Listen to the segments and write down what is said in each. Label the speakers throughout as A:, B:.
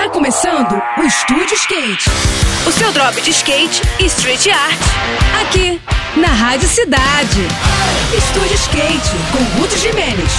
A: Tá começando o Estúdio Skate.
B: O seu drop de skate e street art.
A: Aqui, na Rádio Cidade. Estúdio Skate, com Ruth Jimenez.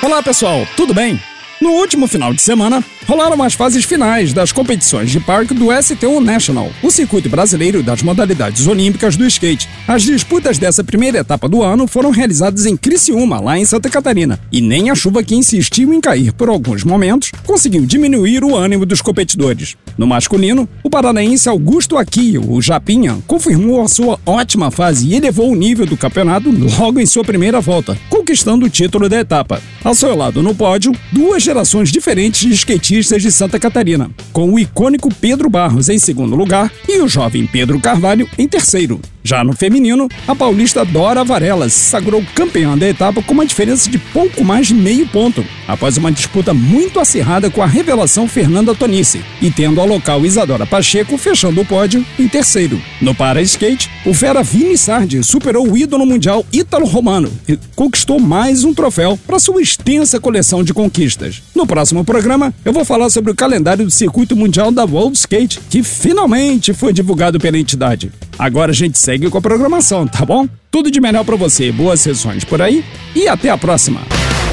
C: Olá pessoal, tudo bem? No último final de semana, rolaram as fases finais das competições de parque do STU National, o circuito brasileiro das modalidades olímpicas do skate. As disputas dessa primeira etapa do ano foram realizadas em Criciúma, lá em Santa Catarina, e nem a chuva que insistiu em cair por alguns momentos conseguiu diminuir o ânimo dos competidores. No masculino, o paranaense Augusto Aquio, o Japinha, confirmou a sua ótima fase e elevou o nível do campeonato logo em sua primeira volta, conquistando o título da etapa. Ao seu lado no pódio, duas gerações diferentes de skatistas de Santa Catarina, com o icônico Pedro Barros em segundo lugar e o jovem Pedro Carvalho em terceiro. Já no feminino, a paulista Dora Varela se sagrou campeã da etapa com uma diferença de pouco mais de meio ponto, após uma disputa muito acirrada com a revelação Fernanda Tonice, e tendo a local Isadora Pacheco fechando o pódio em terceiro. No para-skate, o fera Vini Sardi superou o ídolo mundial Ítalo Romano e conquistou mais um troféu para sua extensa coleção de conquistas. No próximo programa, eu vou falar sobre o calendário do circuito mundial da World Skate, que finalmente foi divulgado pela entidade. Agora a gente segue com a programação, tá bom? Tudo de melhor para você, boas sessões por aí e até a próxima.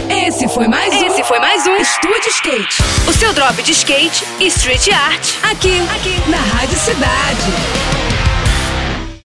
A: Esse foi mais um.
B: Esse foi mais um
A: Estúdio Skate.
B: O seu drop de skate e street art.
A: Aqui, aqui, na Rádio Cidade.